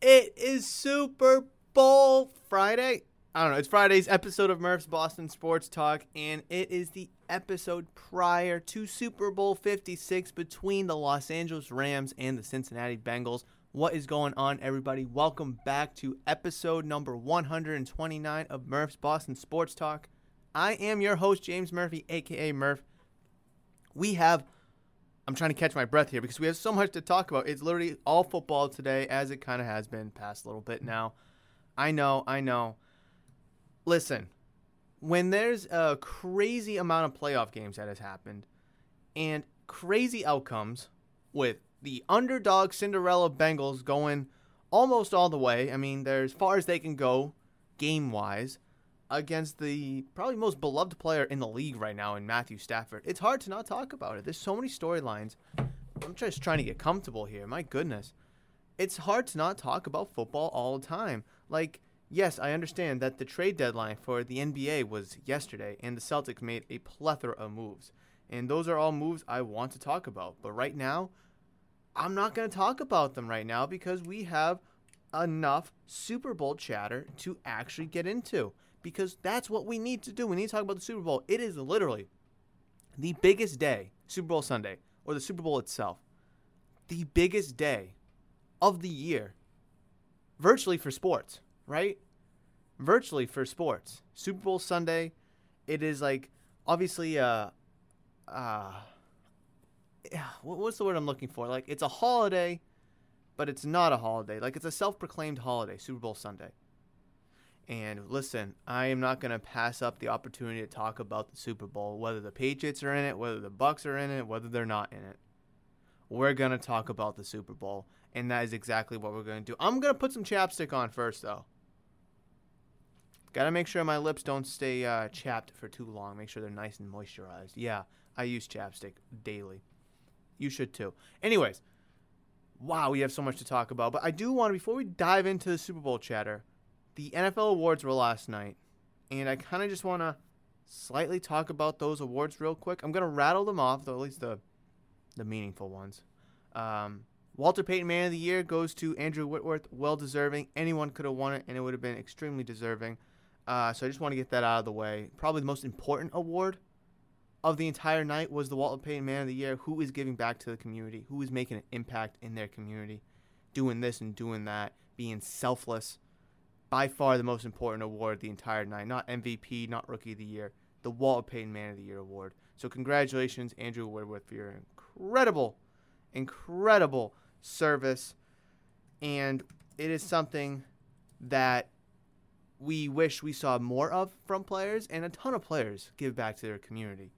It is Super Bowl Friday. I don't know. It's Friday's episode of Murph's Boston Sports Talk, and it is the episode prior to Super Bowl 56 between the Los Angeles Rams and the Cincinnati Bengals. What is going on, everybody? Welcome back to episode number 129 of Murph's Boston Sports Talk. I am your host, James Murphy, aka Murph. We have I'm trying to catch my breath here because we have so much to talk about. It's literally all football today, as it kind of has been past a little bit now. I know, I know. Listen, when there's a crazy amount of playoff games that has happened and crazy outcomes with the underdog Cinderella Bengals going almost all the way, I mean, they're as far as they can go game wise against the probably most beloved player in the league right now in Matthew Stafford. It's hard to not talk about it. There's so many storylines. I'm just trying to get comfortable here. My goodness. It's hard to not talk about football all the time. Like, yes, I understand that the trade deadline for the NBA was yesterday and the Celtics made a plethora of moves. And those are all moves I want to talk about. But right now, I'm not going to talk about them right now because we have enough Super Bowl chatter to actually get into because that's what we need to do. We need to talk about the Super Bowl. It is literally the biggest day, Super Bowl Sunday, or the Super Bowl itself, the biggest day of the year, virtually for sports, right? Virtually for sports. Super Bowl Sunday, it is like obviously uh uh what's the word I'm looking for? Like it's a holiday, but it's not a holiday. Like it's a self-proclaimed holiday, Super Bowl Sunday. And listen, I am not going to pass up the opportunity to talk about the Super Bowl, whether the Patriots are in it, whether the Bucs are in it, whether they're not in it. We're going to talk about the Super Bowl, and that is exactly what we're going to do. I'm going to put some chapstick on first, though. Got to make sure my lips don't stay uh, chapped for too long. Make sure they're nice and moisturized. Yeah, I use chapstick daily. You should too. Anyways, wow, we have so much to talk about. But I do want to, before we dive into the Super Bowl chatter, the NFL awards were last night, and I kind of just want to slightly talk about those awards real quick. I'm gonna rattle them off, though at least the the meaningful ones. Um, Walter Payton Man of the Year goes to Andrew Whitworth. Well deserving. Anyone could have won it, and it would have been extremely deserving. Uh, so I just want to get that out of the way. Probably the most important award of the entire night was the Walter Payton Man of the Year. Who is giving back to the community? Who is making an impact in their community? Doing this and doing that, being selfless by far the most important award the entire night. Not MVP, not Rookie of the Year, the Walter Payton Man of the Year award. So congratulations, Andrew Whitworth, for your incredible, incredible service. And it is something that we wish we saw more of from players, and a ton of players give back to their community.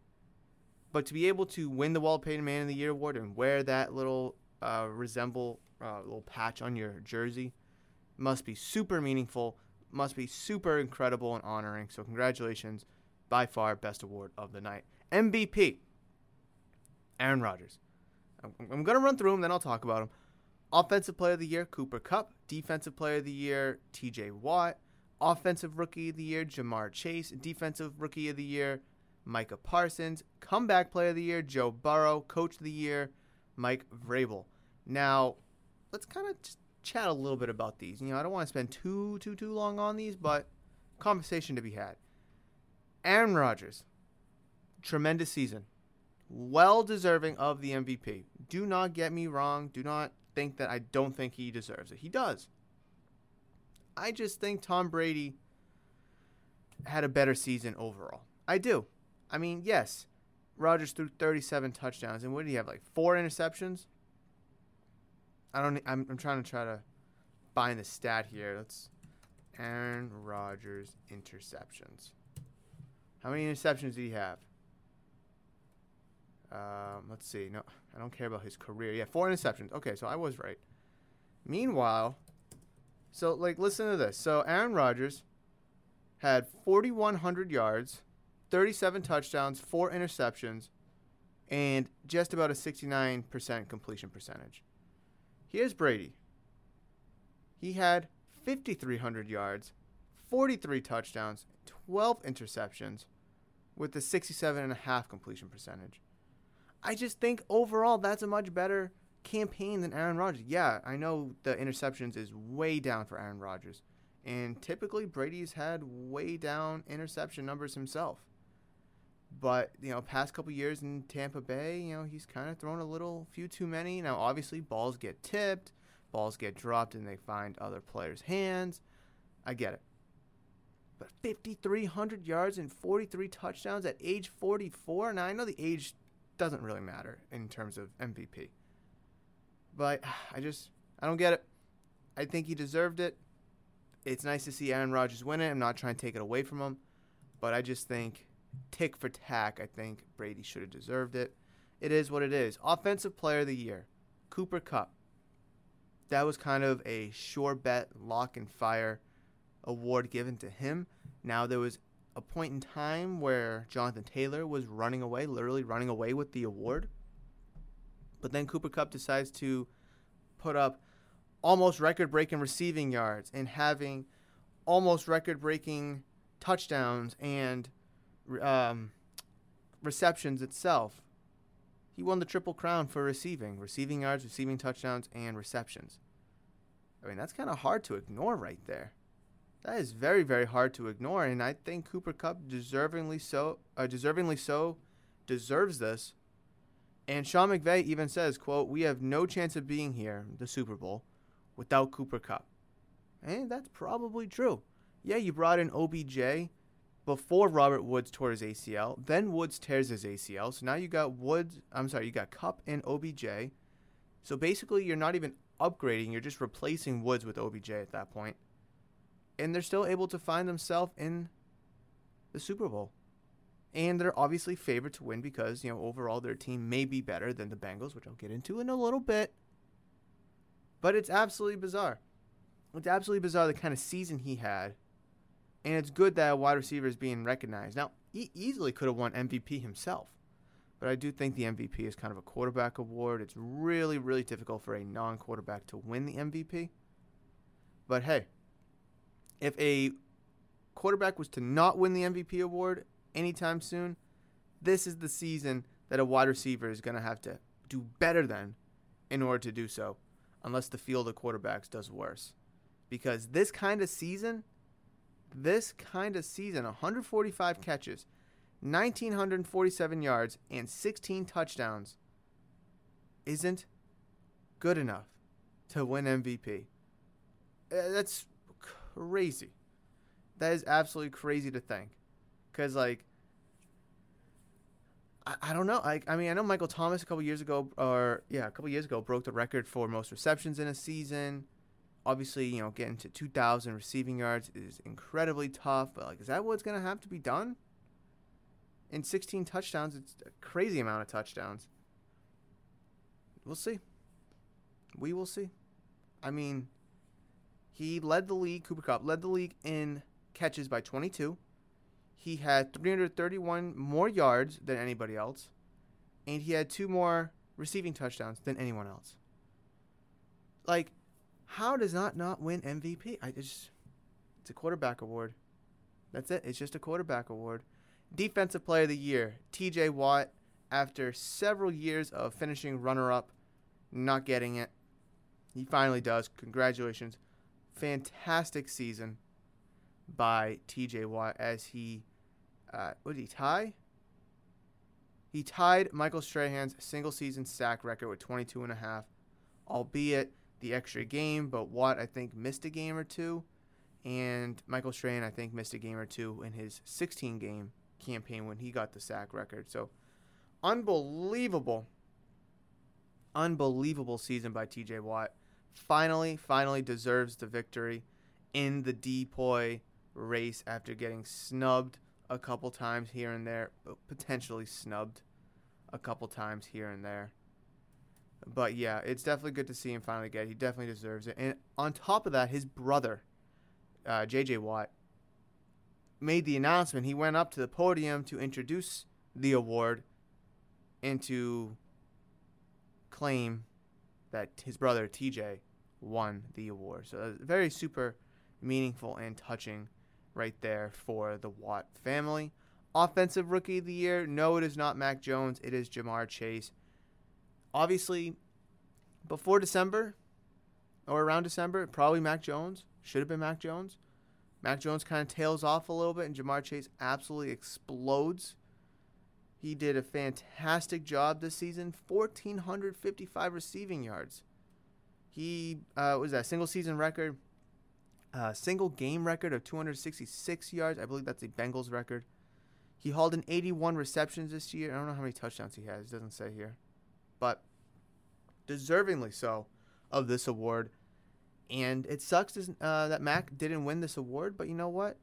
But to be able to win the Walter Payton Man of the Year award and wear that little uh, resemble uh, little patch on your jersey must be super meaningful, must be super incredible and honoring. So, congratulations. By far, best award of the night. MVP, Aaron Rodgers. I'm, I'm going to run through them, then I'll talk about them. Offensive Player of the Year, Cooper Kupp. Defensive Player of the Year, TJ Watt. Offensive Rookie of the Year, Ja'Marr Chase. Defensive Rookie of the Year, Micah Parsons. Comeback Player of the Year, Joe Burrow. Coach of the Year, Mike Vrabel. Now, let's kind of just chat a little bit about these. You know, I don't want to spend too too too long on these, but conversation to be had. Aaron Rodgers, tremendous season, well deserving of the MVP. Do not get me wrong. Do not think that I don't think he deserves it. He does. I just think Tom Brady had a better season overall. I do. I mean, yes, Rodgers threw 37 touchdowns, and what did he have? Like four interceptions. I don't. I'm, I'm trying to try to find the stat here. Let's Aaron Rodgers interceptions. How many interceptions did he have? Um, let's see. No, I don't care about his career. Yeah, four interceptions. Okay, so I was right. Meanwhile, so like listen to this. So Aaron Rodgers had 4100 yards, 37 touchdowns, 4 interceptions, and just about a 69% completion percentage. Here's Brady. He had 5,300 yards, 43 touchdowns, 12 interceptions, with a 67.5 completion percentage. I just think overall that's a much better campaign than Aaron Rodgers. Yeah, I know the interceptions is way down for Aaron Rodgers. And typically Brady's had way down interception numbers himself. But, you know, past couple years in Tampa Bay, you know, he's kind of thrown a little few too many. Now obviously balls get tipped, balls get dropped and they find other players' hands. I get it. But 5,300 yards and 43 touchdowns at age 44. Now, I know the age doesn't really matter in terms of MVP. But I just, I don't get it. I think he deserved it. It's nice to see Aaron Rodgers win it. I'm not trying to take it away from him. But I just think, tick for tack, I think Brady should have deserved it. It is what it is. Offensive Player of the Year, Cooper Kupp. That was kind of a sure bet, lock and fire award given to him. Now, there was a point in time where Jonathan Taylor was running away, literally running away with the award. But then Cooper Kupp decides to put up almost record breaking receiving yards and having almost record breaking touchdowns and um, receptions itself. He won the triple crown for receiving receiving yards, receiving touchdowns, and receptions. I mean, that's kind of hard to ignore right there. That is very, very hard to ignore, and I think Cooper Kupp deservingly so, uh, deservingly so, deserves this. And Sean McVay even says, "quote We have no chance of being here, the Super Bowl, without Cooper Kupp." and that's probably true. Yeah, you brought in OBJ before Robert Woods tore his ACL, then Woods tears his ACL, so now you got Woods. I'm sorry, you got Kupp and OBJ. So basically, you're not even upgrading; you're just replacing Woods with OBJ at that point. and they're still able to find themselves in the Super Bowl. And they're obviously favored to win because, you know, overall their team may be better than the Bengals, which I'll get into in a little bit. But it's absolutely bizarre. It's absolutely bizarre the kind of season he had. And it's good that a wide receiver is being recognized. Now, he easily could have won MVP himself. But I do think the MVP is kind of a quarterback award. It's really, really difficult for a non quarterback to win the MVP. But hey, if a quarterback was to not win the MVP award anytime soon, this is the season that a wide receiver is going to have to do better than in order to do so, unless the field of quarterbacks does worse. Because this kind of season, this kind of season, 145 catches, 1,947 yards, and 16 touchdowns isn't good enough to win MVP. Uh, that's crazy. That is absolutely crazy to think. Because, like, I, don't know. I, I mean, I know Michael Thomas a couple years ago, or yeah, a couple years ago, broke the record for most receptions in a season. Obviously, you know, getting to 2,000 receiving yards is incredibly tough. But, like, is that what's going to have to be done? In 16 touchdowns, it's a crazy amount of touchdowns. We'll see. We will see. I mean, he led the league, Cooper Kupp led the league in catches by 22. He had 331 more yards than anybody else, and he had two more receiving touchdowns than anyone else. Like, how does that not win MVP? I just, it's a quarterback award. That's it. It's just a quarterback award. Defensive Player of the Year, T.J. Watt. After several years of finishing runner-up, not getting it, he finally does. Congratulations fantastic season by TJ Watt as he, uh, what did he tie? He tied Michael Strahan's single season sack record with 22 and a half, albeit the extra game, but Watt, I think, missed a game or two. And Michael Strahan, I think, missed a game or two in his 16 game campaign when he got the sack record. So, unbelievable, unbelievable season by TJ Watt finally, finally deserves the victory in the depoy race after getting snubbed a couple times here and there, uh, potentially snubbed a couple times here and there. But yeah, it's definitely good to see him finally get. It. He definitely deserves it. And on top of that, his brother, uh, JJ Watt, made the announcement. He went up to the podium to introduce the award and to claim that his brother TJ won the award. So very super meaningful and touching right there for the Watt family. Offensive rookie of the year, no, it is not Mac Jones. It is Ja'Marr Chase. Obviously, before December or around December, probably Mac Jones. Should have been Mac Jones. Mac Jones kind of tails off a little bit, and Ja'Marr Chase absolutely explodes. He did a fantastic job this season 1,455 receiving yards. He uh, was that single season record, uh, single game record of 266 yards. I believe that's a Bengals record. He hauled in 81 receptions this year. I don't know how many touchdowns he has. It doesn't say here. But deservingly so of this award. And it sucks uh, that Mac didn't win this award, but you know what?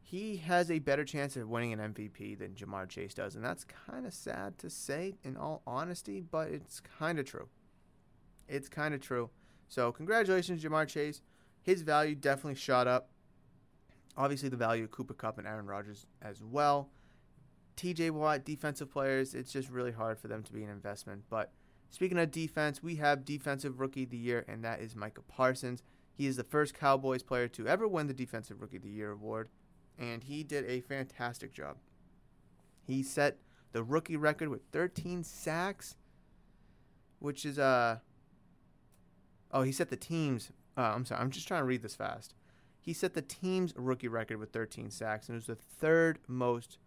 He has a better chance of winning an MVP than Ja'Marr Chase does. And that's kind of sad to say, in all honesty, but it's kind of true. It's kind of true. So, congratulations, Ja'Marr Chase. His value definitely shot up. Obviously, the value of Cooper Kupp and Aaron Rodgers as well. TJ Watt, defensive players, it's just really hard for them to be an investment. But speaking of defense, we have Defensive Rookie of the Year, and that is Micah Parsons. He is the first Cowboys player to ever win the Defensive Rookie of the Year award, and he did a fantastic job. He set the rookie record with 13 sacks, which is uh oh he set the team's uh, I'm sorry I'm just trying to read this fast. He set the team's rookie record with 13 sacks, and it was the third most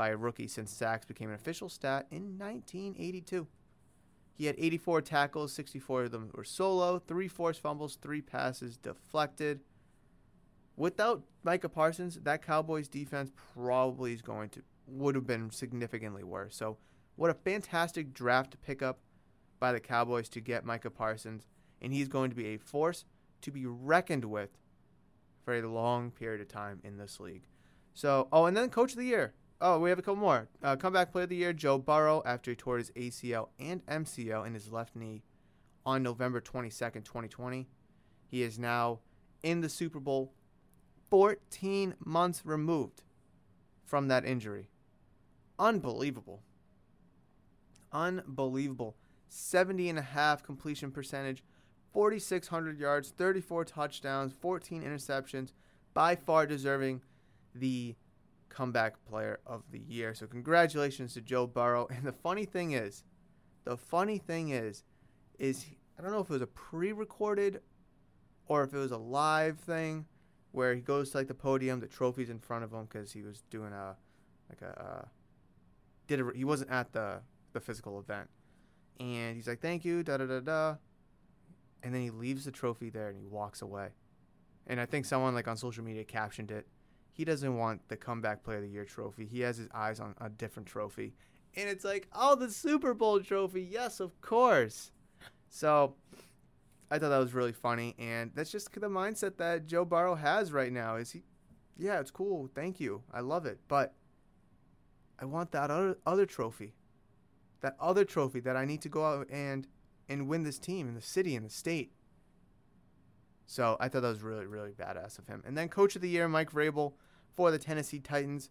by a rookie since sacks became an official stat in 1982. He had 84 tackles, 64 of them were solo, three forced fumbles, three passes deflected. Without Micah Parsons, that Cowboys defense probably is going to would have been significantly worse. So, what a fantastic draft pickup by the Cowboys to get Micah Parsons, and he's going to be a force to be reckoned with for a long period of time in this league. So, oh, and then Coach of the Year. Oh, we have a couple more. Uh, comeback Player of the Year, Joe Burrow, after he tore his ACL and MCL in his left knee on November 22nd, 2020. He is now in the Super Bowl 14 months removed from that injury. Unbelievable. Unbelievable. 70 and a half completion percentage, 4,600 yards, 34 touchdowns, 14 interceptions. By far deserving the comeback player of the year. So congratulations to Joe Burrow. And the funny thing is, the funny thing is, is I don't know if it was a pre-recorded or if it was a live thing where he goes to like the podium, the trophies in front of him because he was doing a like a uh, did a, he wasn't at the the physical event, and he's like thank you da da da da, and then he leaves the trophy there and he walks away, and I think someone like on social media captioned it. He doesn't want the comeback player of the year trophy. He has his eyes on a different trophy. And it's like, oh, the Super Bowl trophy. Yes, of course. So I thought that was really funny, and that's just the mindset that Joe Burrow has right now. Is he? Yeah, it's cool. Thank you. I love it, but I want that other other trophy, that other trophy that I need to go out and and win this team in the city and the state. So I thought that was really really badass of him. And then Coach of the Year, Mike Vrabel for the Tennessee Titans.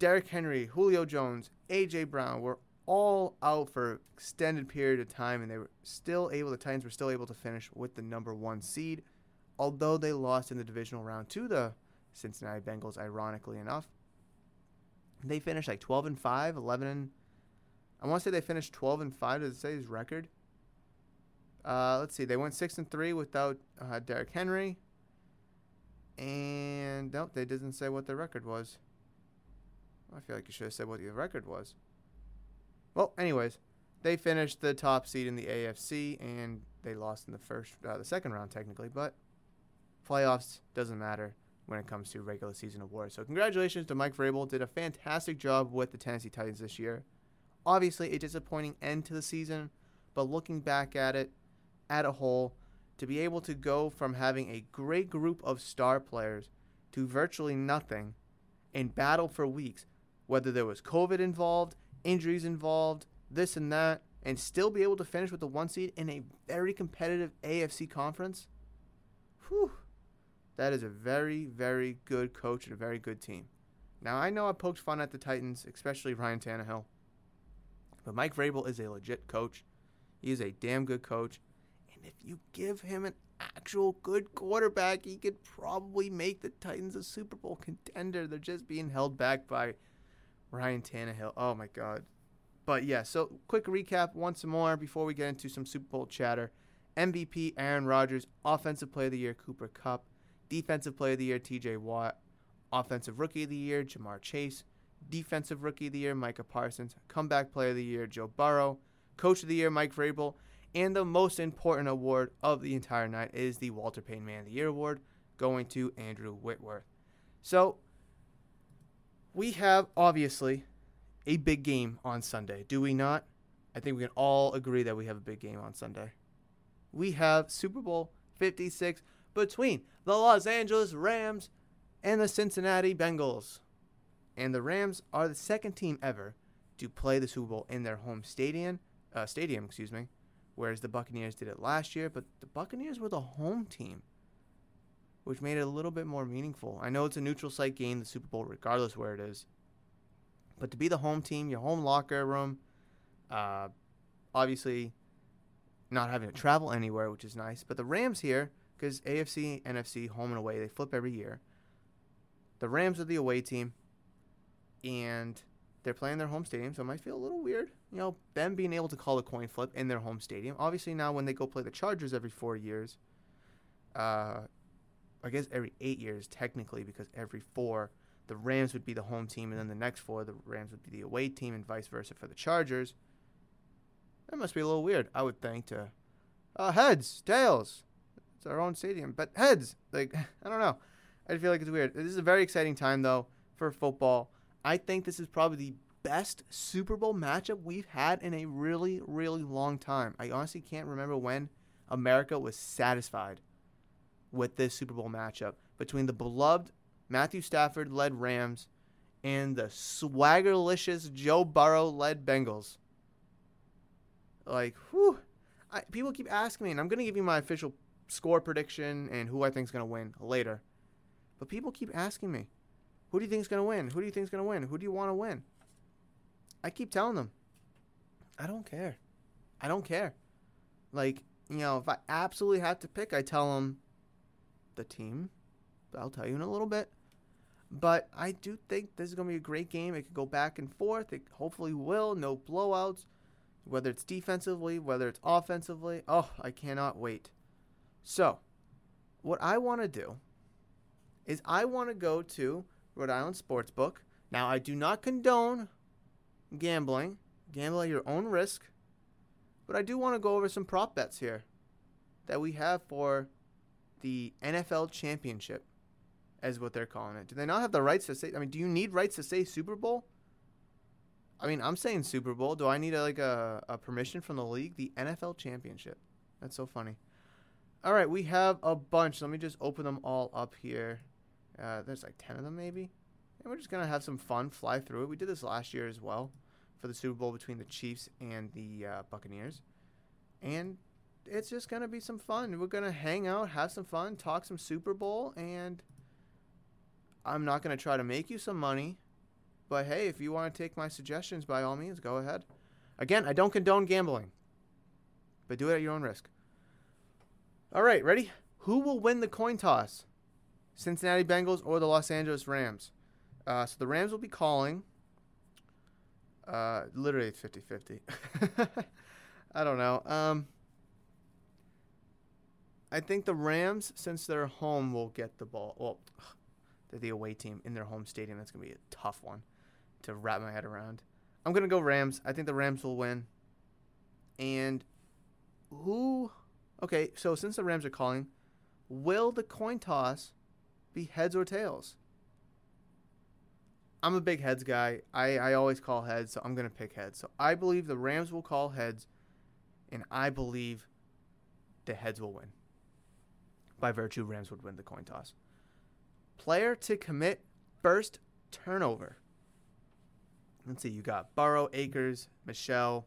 Derrick Henry, Julio Jones, AJ Brown were all out for extended period of time, and they were still able. The Titans were still able to finish with the number one seed, although they lost in the divisional round to the Cincinnati Bengals. Ironically enough, they finished like 12 and 5, 11 and I want to say they finished 12 and 5. Does it say his record? Uh, let's see. They went 6 and 3 without uh, Derrick Henry. And nope, they didn't say what their record was. I feel like you should have said what your record was. Well, anyways, they finished the top seed in the AFC and they lost in the first, uh, the second round technically, but playoffs doesn't matter when it comes to regular season awards. So congratulations to Mike Vrabel. Did a fantastic job with the Tennessee Titans this year. Obviously, a disappointing end to the season, but looking back at it, at a whole, to be able to go from having a great group of star players to virtually nothing and battle for weeks, whether there was COVID involved injuries involved, this and that, and still be able to finish with the one seed in a very competitive AFC conference, whew, that is a very, very good coach and a very good team. Now, I know I poked fun at the Titans, especially Ryan Tannehill, but Mike Vrabel is a legit coach. He is a damn good coach. And if you give him an actual good quarterback, he could probably make the Titans a Super Bowl contender. They're just being held back by Ryan Tannehill. Oh my God. but yeah, so quick recap once more before we get into some Super Bowl chatter. MVP Aaron Rodgers, Offensive Player of the Year Cooper Kupp, Defensive Player of the Year TJ Watt, Offensive Rookie of the Year Ja'Marr Chase, Defensive Rookie of the Year Micah Parsons, Comeback Player of the Year Joe Burrow, Coach of the Year Mike Vrabel, and the most important award of the entire night is the Walter Payton Man of the Year award going to Andrew Whitworth. So we have obviously a big game on Sunday, do we not? I think we can all agree that we have a big game on Sunday. We have Super Bowl 56 between the Los Angeles Rams and the Cincinnati Bengals. And the Rams are the second team ever to play the Super Bowl in their home stadium, uh, stadium, excuse me, whereas the Buccaneers did it last year, but the Buccaneers were the home team, which made it a little bit more meaningful. I know it's a neutral site game, the Super Bowl, regardless where it is, but to be the home team, your home locker room, uh, obviously not having to travel anywhere, which is nice. But the Rams here, because AFC, NFC, home and away, they flip every year. The Rams are the away team, and they're playing their home stadium, so it might feel a little weird, you know, them being able to call a coin flip in their home stadium. Obviously, now when they go play the Chargers every four years, uh, I guess every eight years technically, because every four the Rams would be the home team, and then the next four, the Rams would be the away team, and vice versa for the Chargers. That must be a little weird, I would think. To uh, heads, tails. It's our own stadium, but heads. Like I don't know. I feel like it's weird. This is a very exciting time though for football. I think this is probably the best Super Bowl matchup we've had in a really, really long time. I honestly can't remember when America was satisfied with this Super Bowl matchup between the beloved Matthew Stafford led Rams, and the swaggerlicious Joe Burrow led Bengals. Like, whew. I, people keep asking me, and I'm going to give you my official score prediction and who I think is going to win later. But people keep asking me, who do you think is going to win? Who do you think is going to win? Who do you want to win? I keep telling them, I don't care. I don't care. Like, you know, if I absolutely have to pick, I tell them the team. I'll tell you in a little bit. But I do think this is going to be a great game. It could go back and forth. It hopefully will. No blowouts, whether it's defensively, whether it's offensively. Oh, I cannot wait. So, what I want to do is I want to go to Rhode Island Sportsbook. Now, I do not condone gambling. Gamble at your own risk. But I do want to go over some prop bets here that we have for the NFL Championship as what they're calling it. Do they not have the rights to say? I mean, do you need rights to say Super Bowl? I mean, I'm saying Super Bowl. Do I need a, like a, a permission from the league? The NFL Championship. That's so funny. All right, we have a bunch. Let me just open them all up here. Uh, there's like 10 of them, maybe. And we're just to have some fun, fly through it. We did this last year as well for the Super Bowl between the Chiefs and the uh, Buccaneers. And it's just to be some fun. We're to hang out, have some fun, talk some Super Bowl, and I'm not to try to make you some money, but hey, if you want to take my suggestions, by all means, go ahead. Again, I don't condone gambling, but do it at your own risk. All right, ready? Who will win the coin toss? Cincinnati Bengals or the Los Angeles Rams? Uh, so the Rams will be calling. Uh, literally, it's 50 50. I don't know. Um, I think the Rams, since they're home, will get the ball. Well, they're the away team in their home stadium. That's going to be a tough one to wrap my head around. I'm going to go Rams. I think the Rams will win. And who. Okay, so since the Rams are calling, will the coin toss be heads or tails? I'm a big heads guy. I, I always call heads, so I'm going to pick heads. So I believe the Rams will call heads, and I believe the heads will win. By virtue, Rams would win the coin toss. Player to commit first turnover. Let's see, you got Burrow, Akers, Michel,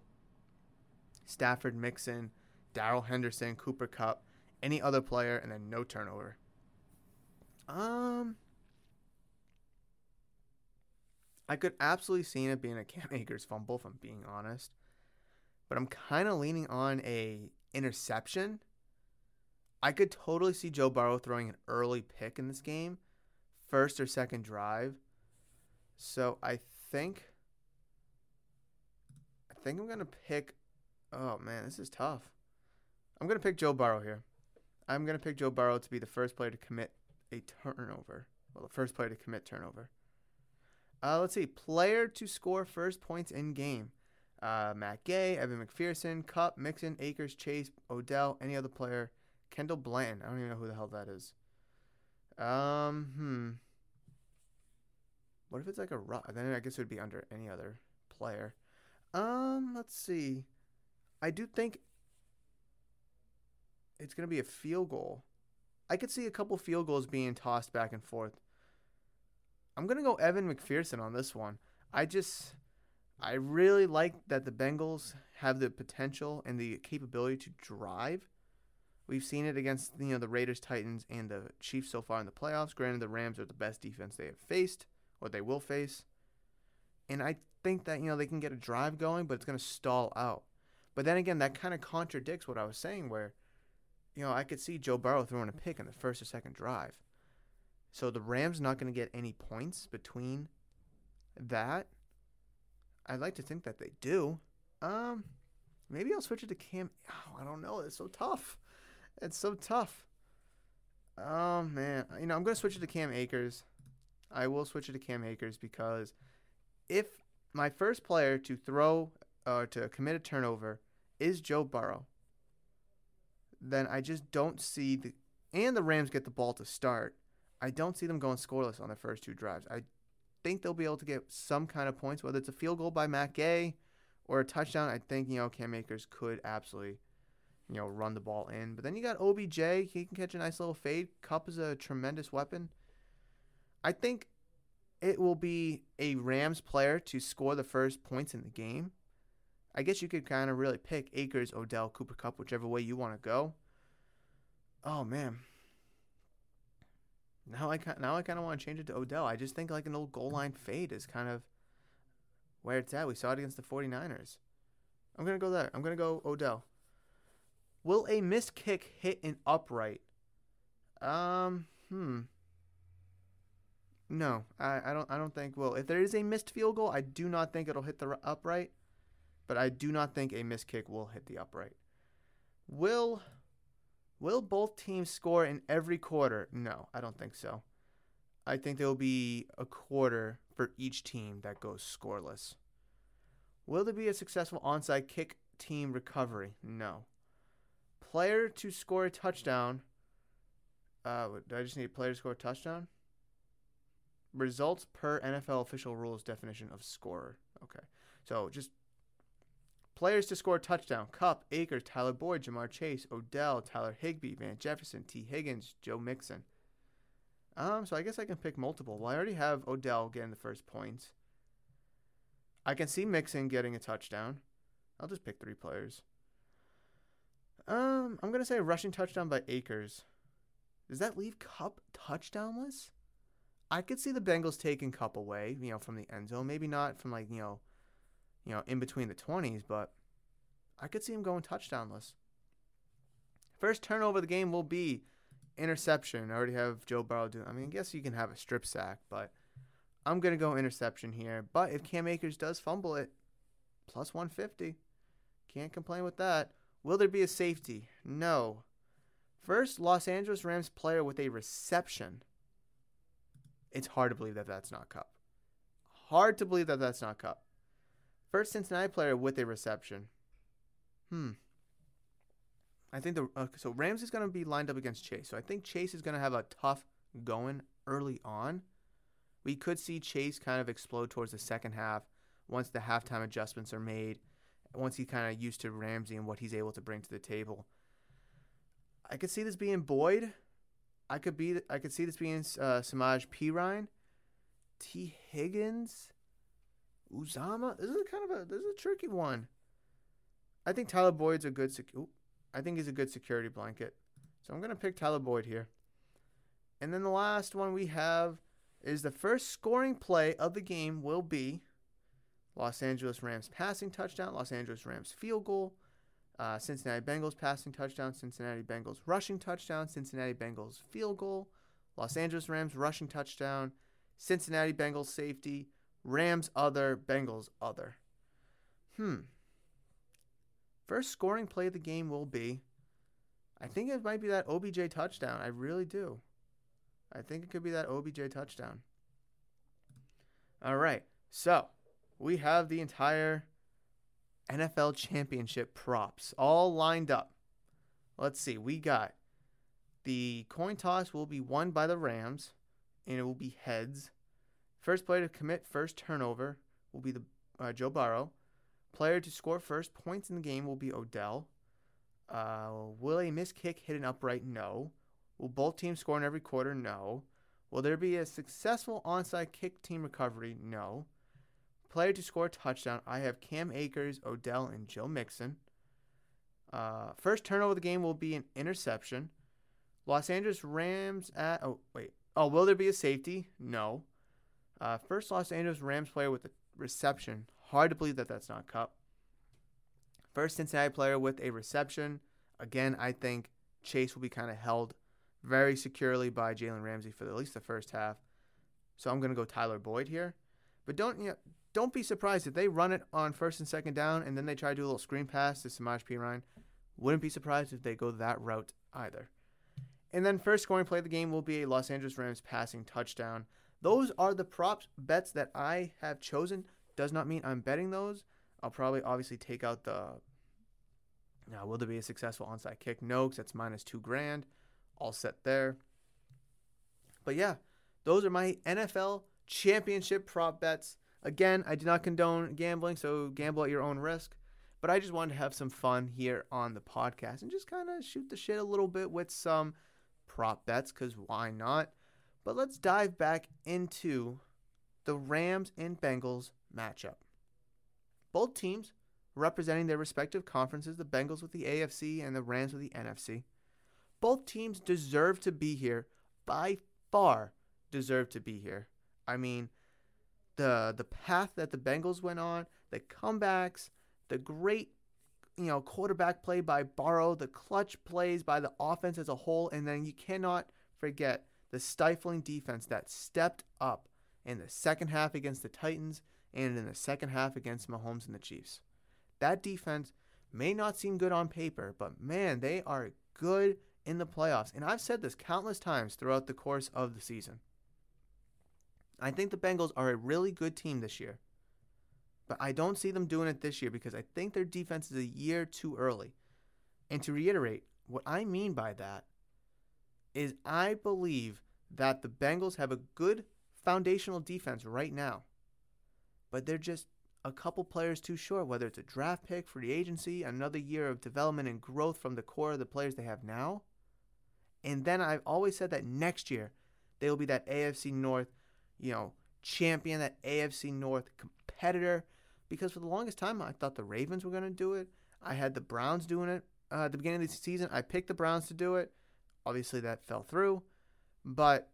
Stafford, Mixon, Darrell Henderson, Cooper Kupp, any other player, and then no turnover. Um, I could absolutely see it being a Cam Akers fumble, if I'm being honest. But I'm kind of leaning on a interception. I could totally see Joe Burrow throwing an early pick in this game first or second drive. So I think I think I'm gonna pick. Oh man, this is tough. I'm gonna pick Joe Burrow here. I'm gonna pick Joe Burrow to be the first player to commit a turnover. Well, the first player to commit turnover. Uh, let's see. Player to score first points in game. Uh, Matt Gay, Evan McPherson, Kupp, Mixon, Akers, Chase, Odell, any other player. Kendall Blanton. I don't even know who the hell that is. Um, hmm. What if it's like a rock? Then I guess it would be under any other player. Um, let's see. I do think it's going to be a field goal. I could see a couple field goals being tossed back and forth. I'm going to go Evan McPherson on this one. I just I really like that the Bengals have the potential and the capability to drive. We've seen it against you know the Raiders, Titans, and the Chiefs so far in the playoffs. Granted, the Rams are the best defense they have faced or they will face, and I think that you know they can get a drive going, but it's going to stall out. But then again, that kind of contradicts what I was saying, where you know I could see Joe Burrow throwing a pick in the first or second drive. So the Rams not going to get any points between that. I'd like to think that they do. Um, maybe I'll switch it to Cam. Oh, I don't know. It's so tough. It's so tough. Oh man, you know I'm gonna switch it to Cam Akers. I will switch it to Cam Akers because if my first player to throw or uh, to commit a turnover is Joe Burrow, then I just don't see the and the Rams get the ball to start. I don't see them going scoreless on their first two drives. I think they'll be able to get some kind of points, whether it's a field goal by Matt Gay or a touchdown. I think you know Cam Akers could absolutely you know, run the ball in. But then you got OBJ. He can catch a nice little fade. Kupp is a tremendous weapon. I think it will be a Rams player to score the first points in the game. I guess you could kind of really pick Akers, Odell, Cooper Kupp, whichever way you want to go. Oh man. Now I now I kind of want to change it to Odell. I just think like an old goal line fade is kind of where it's at. We saw it against the 49ers. I'm going to go there. I'm going to go Odell. Will a missed kick hit an upright? Um, hmm. No, I, I don't. I don't think. will. if there is a missed field goal, I do not think it'll hit the upright. But I do not think a missed kick will hit the upright. Will Will both teams score in every quarter? No, I don't think so. I think there will be a quarter for each team that goes scoreless. Will there be a successful onside kick team recovery? No player to score a touchdown. Uh, do I just need a player to score a touchdown? Results per NFL official rules definition of scorer. Okay. So just players to score a touchdown. Kupp, Akers, Tyler Boyd, Ja'Marr Chase, Odell, Tyler Higbee, Van Jefferson, Tee Higgins, Joe Mixon. Um, so I guess I can pick multiple. Well, I already have Odell getting the first points. I can see Mixon getting a touchdown. I'll just pick three players. Um, I'm gonna say a rushing touchdown by Akers. Does that leave Kupp touchdownless? I could see the Bengals taking Kupp away, you know, from the end zone. Maybe not from like you know, you know, in between the twenties, but I could see him going touchdownless. First turnover of the game will be interception. I already have Joe Burrow doing. I mean, I guess you can have a strip sack, but I'm gonna go interception here. But if Cam Akers does fumble it, plus 150, can't complain with that. Will there be a safety? No. First, Los Angeles Rams player with a reception. It's hard to believe that that's not Kupp. Hard to believe that that's not Kupp. First Cincinnati player with a reception. Hmm. I think the uh, so Rams is going to be lined up against Chase. So I think Chase is going to have a tough going early on. We could see Chase kind of explode towards the second half once the halftime adjustments are made once he kind of used to Ramsey and what he's able to bring to the table. I could see this being Boyd. I could be. I could see this being uh, Samaje Perine, Tee Higgins, Uzomah. This is kind of a this is a tricky one. I think Tyler Boyd's a good. Sec- I think he's a good security blanket. So I'm gonna pick Tyler Boyd here. And then the last one we have is the first scoring play of the game will be Los Angeles Rams passing touchdown, Los Angeles Rams field goal, uh, Cincinnati Bengals passing touchdown, Cincinnati Bengals rushing touchdown, Cincinnati Bengals field goal, Los Angeles Rams rushing touchdown, Cincinnati Bengals safety, Rams other, Bengals other. Hmm. first scoring play of the game will be I think it might be that OBJ touchdown. I really do. I think it could be that OBJ touchdown. All right. So, we have the entire NFL championship props all lined up. Let's see. We got the coin toss will be won by the Rams, and it will be heads. First player to commit first turnover will be the uh, Joe Burrow. Player to score first points in the game will be Odell. Uh, will a missed kick hit an upright? No. Will both teams score in every quarter? No. Will there be a successful onside kick team recovery? No. Player to score touchdown. I have Cam Akers, Odell, and Joe Mixon. Uh, first turnover of the game will be an interception. Los Angeles Rams at. Oh, wait. Oh, will there be a safety? No. Uh, first Los Angeles Rams player with a reception. Hard to believe that that's not Kupp. First Cincinnati player with a reception. Again, I think Chase will be kind of held very securely by Jalen Ramsey for at least the first half. So I'm going to go Tyler Boyd here. But don't you know, don't be surprised if they run it on first and second down and then they try to do a little screen pass to Samaje Perine. Wouldn't be surprised if they go that route either. And then first scoring play of the game will be a Los Angeles Rams passing touchdown. Those are the props bets that I have chosen. Does not mean I'm betting those. I'll probably obviously take out the. Now, will there be a successful onside kick? No, because that's minus two grand. All set there. But yeah, those are my NFL championship prop bets. Again, I do not condone gambling, so gamble at your own risk. But I just wanted to have some fun here on the podcast and just kind of shoot the shit a little bit with some prop bets, because why not? But let's dive back into the Rams and Bengals matchup. Both teams representing their respective conferences, the Bengals with the AFC and the Rams with the NFC. Both teams deserve to be here, by far deserve to be here. I mean, the the path that the Bengals went on, the comebacks, the great you know quarterback play by Burrow, the clutch plays by the offense as a whole, and then you cannot forget the stifling defense that stepped up in the second half against the Titans and in the second half against Mahomes and the Chiefs. That defense may not seem good on paper, but man, they are good in the playoffs. And I've said this countless times throughout the course of the season. I think the Bengals are a really good team this year. But I don't see them doing it this year because I think their defense is a year too early. And to reiterate, what I mean by that is I believe that the Bengals have a good foundational defense right now but they're just a couple players too short, whether it's a draft pick, free agency, another year of development and growth from the core of the players they have now. And then I've always said that next year they will be that AFC North, you know, champion, that AFC North competitor. Because for the longest time, I thought the Ravens were going to do it. I had the Browns doing it uh, at the beginning of the season. I picked the Browns to do it. Obviously, that fell through. But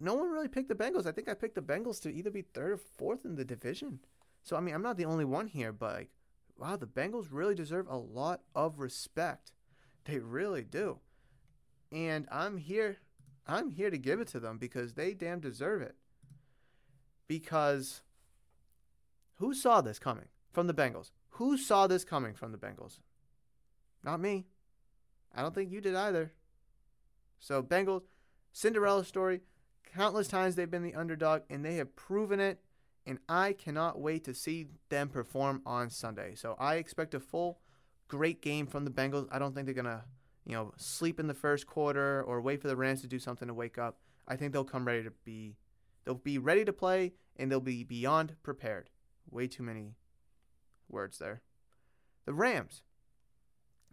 no one really picked the Bengals. I think I picked the Bengals to either be third or fourth in the division. So I mean, I'm not the only one here, but like, wow, the Bengals really deserve a lot of respect. They really do. And I'm here I'm here to give it to them because they damn deserve it. Because who saw this coming from the Bengals? Who saw this coming from the Bengals? Not me. I don't think you did either. So Bengals Cinderella story Countless times they've been the underdog, and they have proven it. And I cannot wait to see them perform on Sunday. So I expect a full, great game from the Bengals. I don't think they're gonna, you know, sleep in the first quarter or wait for the Rams to do something to wake up. I think they'll come ready to be, they'll be ready to play, and they'll be beyond prepared. Way too many words there. The Rams.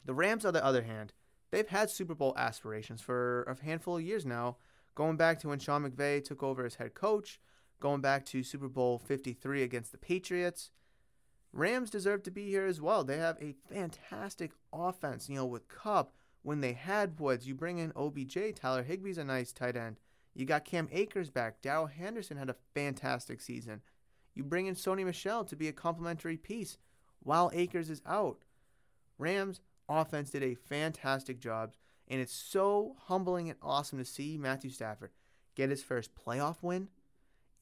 The Rams, on the other hand, they've had Super Bowl aspirations for a handful of years now Going back to when Sean McVay took over as head coach, going back to Super Bowl 53 against the Patriots, Rams deserve to be here as well. They have a fantastic offense. You know, with Kupp. when they had Woods, you bring in OBJ. Tyler Higbee's a nice tight end. You got Cam Akers back. Darrell Henderson had a fantastic season. You bring in Sony Michel to be a complementary piece while Akers is out. Rams offense did a fantastic job. And it's so humbling and awesome to see Matthew Stafford get his first playoff win.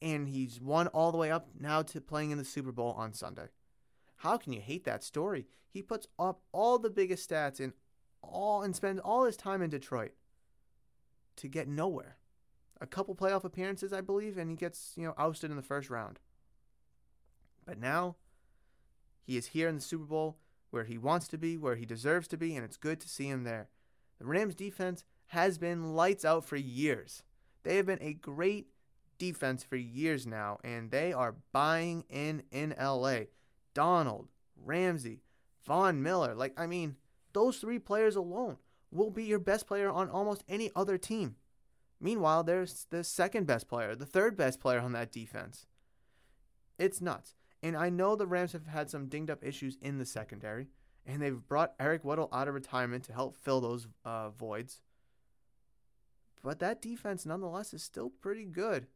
And he's won all the way up now to playing in the Super Bowl on Sunday. How can you hate that story? He puts up all the biggest stats in all and spends all his time in Detroit to get nowhere. A couple playoff appearances, I believe, and he gets, you know, ousted in the first round. But now he is here in the Super Bowl where he wants to be, where he deserves to be, and it's good to see him there. The Rams defense has been lights out for years. They have been a great defense for years now, and they are buying in in LA. Donald, Ramsey, Von Miller, like, I mean, those three players alone will be your best player on almost any other team. Meanwhile, there's the second best player, the third best player on that defense. It's nuts. And I know the Rams have had some dinged up issues in the secondary, and they've brought Eric Weddle out of retirement to help fill those uh, voids. But that defense, nonetheless, is still pretty good.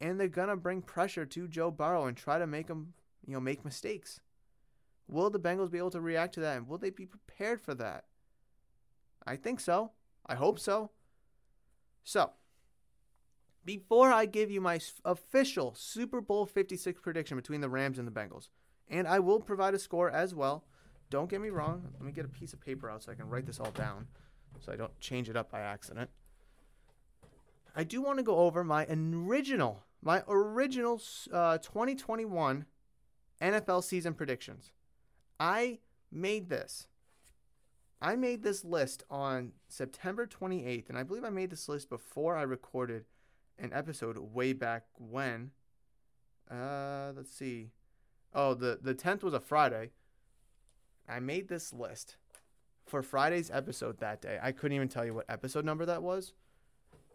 And they're gonna bring pressure to Joe Burrow and try to make him, you know, make mistakes. Will the Bengals be able to react to that, and will they be prepared for that? I think so. I hope so. So, before I give you my official Super Bowl 56 prediction between the Rams and the Bengals, and I will provide a score as well. Don't get me wrong. Let me get a piece of paper out so I can write this all down so I don't change it up by accident. I do want to go over my original, my original uh, 2021 NFL season predictions. I made this. I made this list on September 28th, and I believe I made this list before I recorded an episode way back when. Uh, let's see. Oh, the the 10th was a Friday. I made this list for Friday's episode that day. I couldn't even tell you what episode number that was.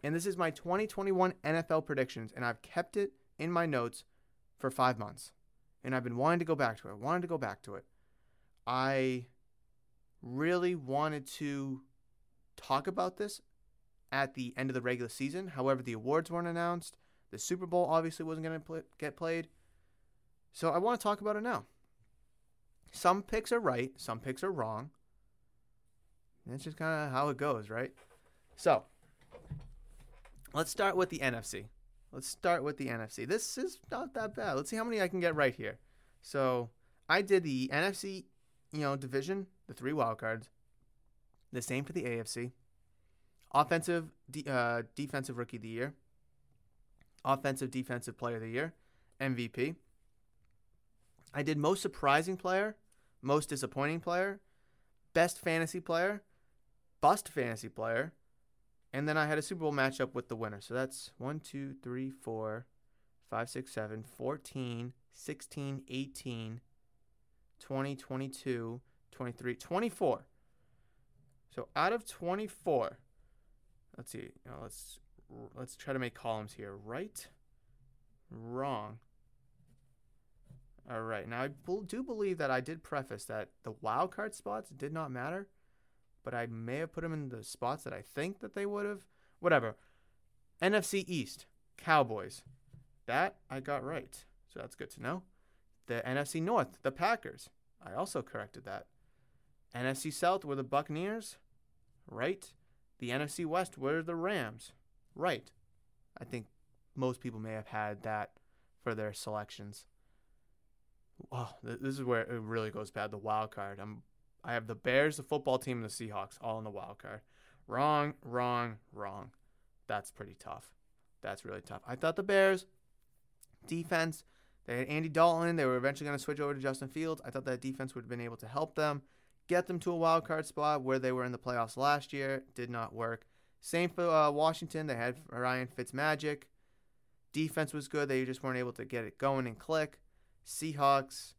And this is my 2021 NFL predictions, and I've kept it in my notes for five months. And I've been wanting to go back to it. Wanted to go back to it. I really wanted to talk about this at the end of the regular season. However, the awards weren't announced. The Super Bowl obviously wasn't going to pl- get played. So I want to talk about it now. Some picks are right, some picks are wrong. That's just kind of how it goes, right? So, let's start with the NFC. Let's start with the NFC. This is not that bad. Let's see how many I can get right here. So, I did the NFC, you know, division, the three wild cards. The same for the AFC. Offensive, de- uh, defensive rookie of the year. Offensive, defensive player of the year. MVP. I did most surprising player, most disappointing player, best fantasy player, bust fantasy player, and then I had a Super Bowl matchup with the winner. So that's 1, 2, 3, 4, 5, 6, 7, 14, 16, 18, 20, 22, 23, 24. So out of 24, let's see. You know, let's let's try to make columns here. Right, wrong. All right. Now I do believe that I did preface that the wildcard spots did not matter, but I may have put them in the spots that I think that they would have. Whatever. NFC East, Cowboys. That I got right. So that's good to know. The NFC North, the Packers. I also corrected that. NFC South were the Buccaneers. Right. The NFC West were the Rams. Right. I think most people may have had that for their selections. Oh, this is where it really goes bad. The wild card. I'm, I have the Bears, the football team, and the Seahawks all in the wild card. Wrong, wrong, wrong. That's pretty tough. That's really tough. I thought the Bears defense. They had Andy Dalton. They were eventually going to switch over to Justin Fields. I thought that defense would have been able to help them get them to a wild card spot where they were in the playoffs last year. Did not work. Same for uh, Washington. They had Ryan Fitzmagic. Defense was good. They just weren't able to get it going and click. Seahawks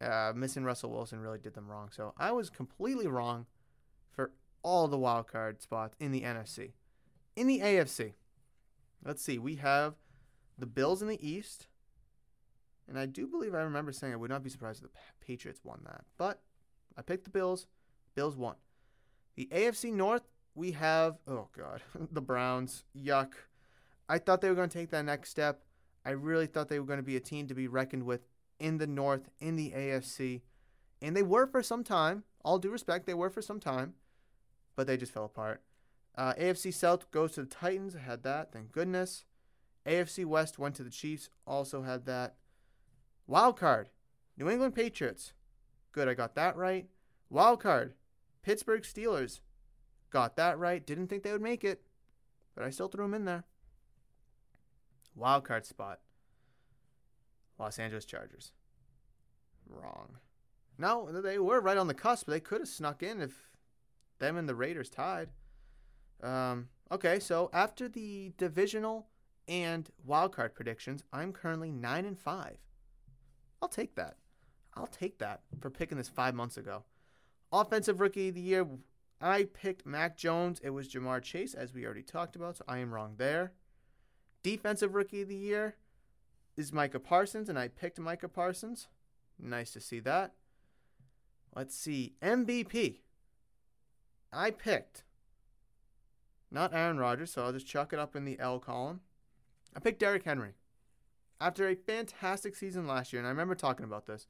uh, missing Russell Wilson really did them wrong. So I was completely wrong for all the wild card spots in the NFC. In the AFC, let's see. We have the Bills in the East. And I do believe I remember saying I would not be surprised if the Patriots won that. But I picked the Bills. Bills won. The AFC North, we have, oh God, the Browns. Yuck. I thought they were going to take that next step. I really thought they were going to be a team to be reckoned with in the North, in the AFC. And they were for some time. All due respect, they were for some time. But they just fell apart. Uh, AFC South goes to the Titans. Had that. Thank goodness. AFC West went to the Chiefs. Also had that. Wild card. New England Patriots. Good, I got that right. Wild card. Pittsburgh Steelers. Got that right. Didn't think they would make it, but I still threw them in there. Wild card spot. Los Angeles Chargers. Wrong. No, they were right on the cusp. They could have snuck in if them and the Raiders tied. Um, okay, so after the divisional and wildcard predictions, I'm currently nine and five. I'll take that. I'll take that for picking this five months ago. Offensive rookie of the year, I picked Mac Jones. It was Ja'Marr Chase, as we already talked about, so I am wrong there. Defensive rookie of the year is Micah Parsons, and I picked Micah Parsons. Nice to see that. Let's see. MVP. I picked not Aaron Rodgers, so I'll just chuck it up in the L column. I picked Derrick Henry. After a fantastic season last year, and I remember talking about this,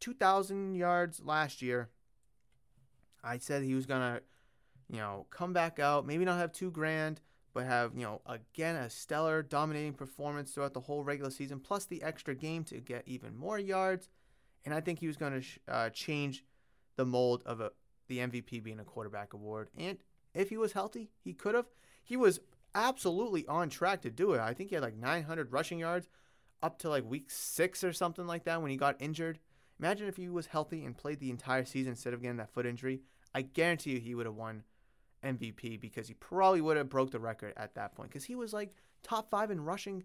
2,000 yards last year. I said he was going to, you know, come back out, maybe not have two grand, but have, you know, again, a stellar dominating performance throughout the whole regular season, plus the extra game to get even more yards. And I think he was going to sh- uh, change the mold of a, the MVP being a quarterback award. And if he was healthy, he could have. He was absolutely on track to do it. I think he had like 900 rushing yards up to like week six or something like that when he got injured. Imagine if he was healthy and played the entire season instead of getting that foot injury. I guarantee you he would have won MVP because he probably would have broke the record at that point because he was like top five in rushing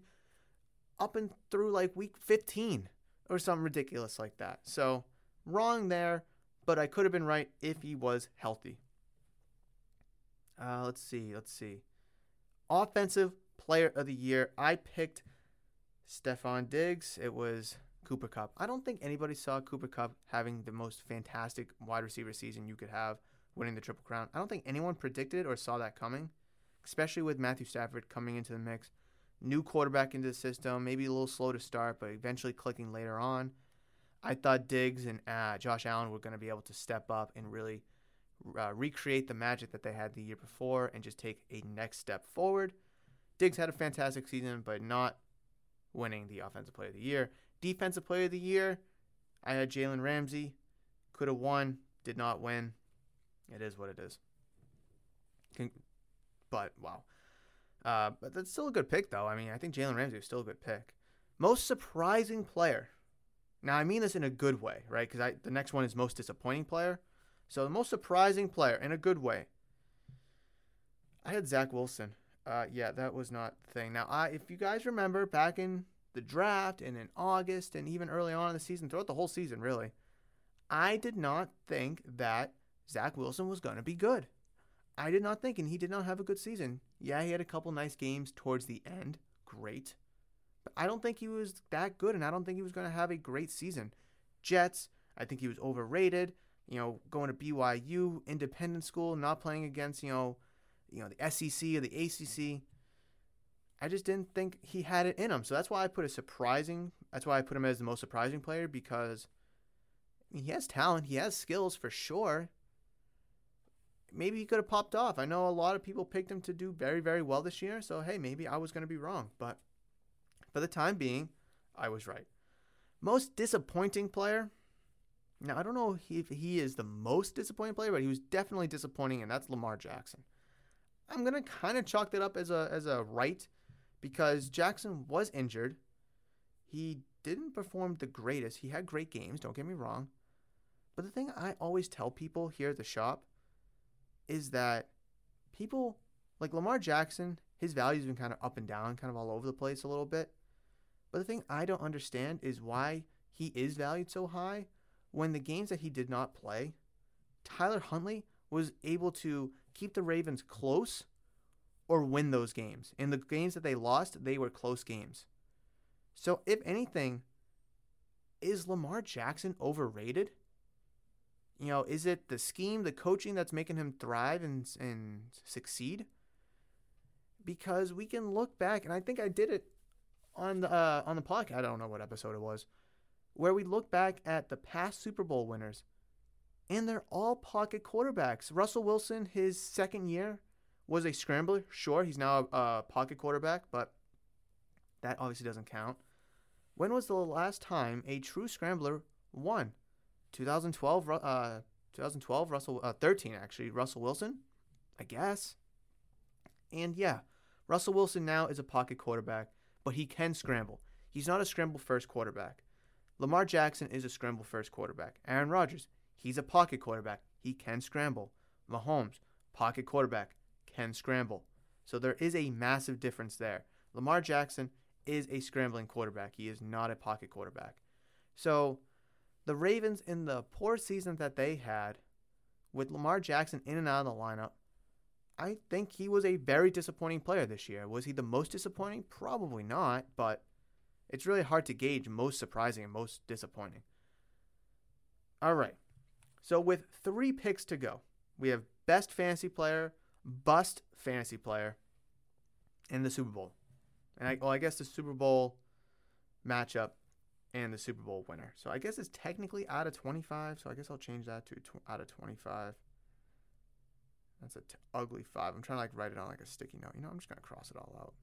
up and through like week 15 or something ridiculous like that. So wrong there, but I could have been right if he was healthy. Uh, let's see. Let's see. Offensive Player of the Year. I picked Stefon Diggs. It was Cooper Kupp. I don't think anybody saw Cooper Kupp having the most fantastic wide receiver season you could have, winning the Triple Crown. I don't think anyone predicted or saw that coming, especially with Matthew Stafford coming into the mix. New quarterback into the system, maybe a little slow to start, but eventually clicking later on. I thought Diggs and uh, Josh Allen were going to be able to step up and really uh, recreate the magic that they had the year before and just take a next step forward. Diggs had a fantastic season, but not winning the Offensive Player of the Year. Defensive Player of the Year, I had Jalen Ramsey. Could have won, did not win. It is what it is. But wow. Uh, but that's still a good pick, though. I mean, I think Jalen Ramsey is still a good pick. Most surprising player. Now, I mean this in a good way, right? Because the next one is most disappointing player. So the most surprising player in a good way. I had Zach Wilson. Uh, yeah, that was not the thing. Now, I, if you guys remember back in the draft and in August and even early on in the season, throughout the whole season, really, I did not think that Zach Wilson was going to be good. I did not think, and he did not have a good season. Yeah, he had a couple nice games towards the end. Great. But I don't think he was that good, and I don't think he was going to have a great season. Jets, I think he was overrated you know, going to BYU, independent school, not playing against, you know, you know, the SEC or the ACC. I just didn't think he had it in him. So that's why I put a surprising, that's why I put him as the most surprising player because I mean, he has talent, he has skills for sure. Maybe he could have popped off. I know a lot of people picked him to do very, very well this year. So, hey, maybe I was going to be wrong. But for the time being, I was right. Most disappointing player, now, I don't know if he is the most disappointing player, but he was definitely disappointing, and that's Lamar Jackson. I'm gonna kind of chalk that up as a as a right because Jackson was injured. He didn't perform the greatest. He had great games, don't get me wrong. But the thing I always tell people here at the shop is that people like Lamar Jackson, his value's been kind of up and down, kind of all over the place a little bit. But the thing I don't understand is why he is valued so high when the games that he did not play, Tyler Huntley was able to keep the Ravens close or win those games. In the games that they lost, they were close games. So, if anything, is Lamar Jackson overrated? You know, is it the scheme, the coaching that's making him thrive and, and succeed? Because we can look back, and I think I did it on the uh, on the podcast. I don't know what episode it was, where we look back at the past Super Bowl winners, and they're all pocket quarterbacks. Russell Wilson, his second year, was a scrambler. Sure, he's now a, a pocket quarterback, but that obviously doesn't count. When was the last time a true scrambler won? 2012, uh, 2012, Russell, uh, 13 actually, Russell Wilson, I guess. And yeah, Russell Wilson now is a pocket quarterback, but he can scramble. He's not a scramble first quarterback. Lamar Jackson is a scramble first quarterback. Aaron Rodgers, he's a pocket quarterback. He can scramble. Mahomes, pocket quarterback, can scramble. So there is a massive difference there. Lamar Jackson is a scrambling quarterback. He is not a pocket quarterback. So the Ravens, in the poor season that they had, with Lamar Jackson in and out of the lineup, I think he was a very disappointing player this year. Was he the most disappointing? Probably not, but it's really hard to gauge most surprising and most disappointing. All right. So with three picks to go, we have best fantasy player, bust fantasy player, and the Super Bowl. And I, well, I guess the Super Bowl matchup and the Super Bowl winner. So I guess it's technically out of 25. So I guess I'll change that to tw- out of 25. That's a t- ugly five. I'm trying to like write it on like a sticky note. You know, I'm just gonna cross it all out.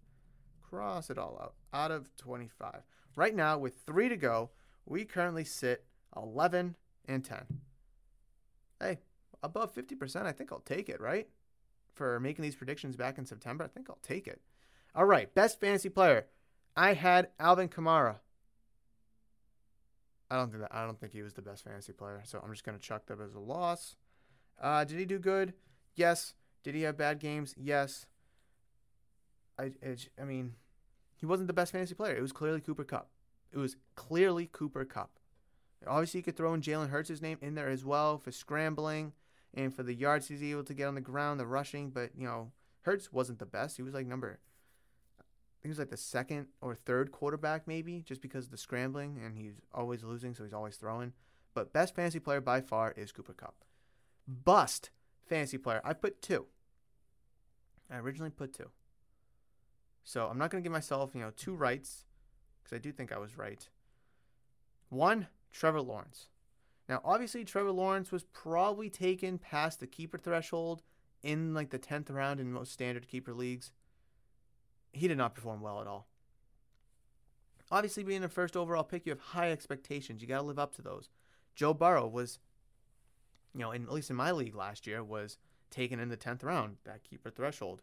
Cross it all out. Out of 25. Right now, with three to go, we currently sit 11 and 10. Hey, above 50%, I think I'll take it, right? For making these predictions back in September, I think I'll take it. All right, best fantasy player. I had Alvin Kamara. I don't think that I don't think he was the best fantasy player, so I'm just gonna chuck that as a loss. Uh, did he do good? Yes. Did he have bad games? Yes. I, it, I mean, he wasn't the best fantasy player. It was clearly Cooper Kupp. It was clearly Cooper Kupp. Obviously, you could throw in Jalen Hurts' name in there as well for scrambling and for the yards he's able to get on the ground, the rushing. But you know, Hurts wasn't the best. He was like number, I think he was like the second or third quarterback maybe, just because of the scrambling and he's always losing, so he's always throwing. But best fantasy player by far is Cooper Kupp. Bust fantasy player. I put two. I originally put two. So I'm not going to give myself, you know, two rights because I do think I was right. One, Trevor Lawrence. Now, obviously, Trevor Lawrence was probably taken past the keeper threshold in like the 10th round in most standard keeper leagues. He did not perform well at all. Obviously, being a first overall pick, you have high expectations. You got to live up to those. Joe Burrow was you know, in, at least in my league last year, was taken in the 10th round, that keeper threshold.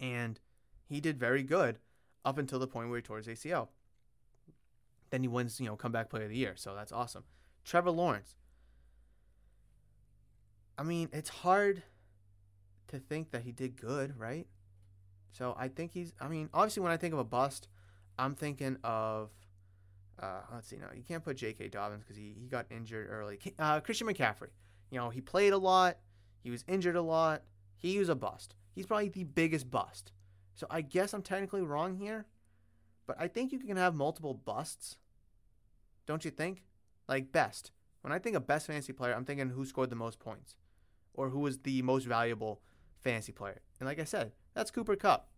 And he did very good up until the point where he tore his ACL. Then he wins, you know, comeback player of the year. So that's awesome. Trevor Lawrence. I mean, it's hard to think that he did good, right? So I think he's, I mean, obviously when I think of a bust, I'm thinking of uh, let's see. No, you can't put J.K. Dobbins because he, he got injured early. Uh, Christian McCaffrey. You know, he played a lot. He was injured a lot. He was a bust. He's probably the biggest bust. So I guess I'm technically wrong here, but I think you can have multiple busts. Don't you think? Like best. When I think of best fantasy player, I'm thinking who scored the most points or who was the most valuable fantasy player. And like I said, that's Cooper Kupp.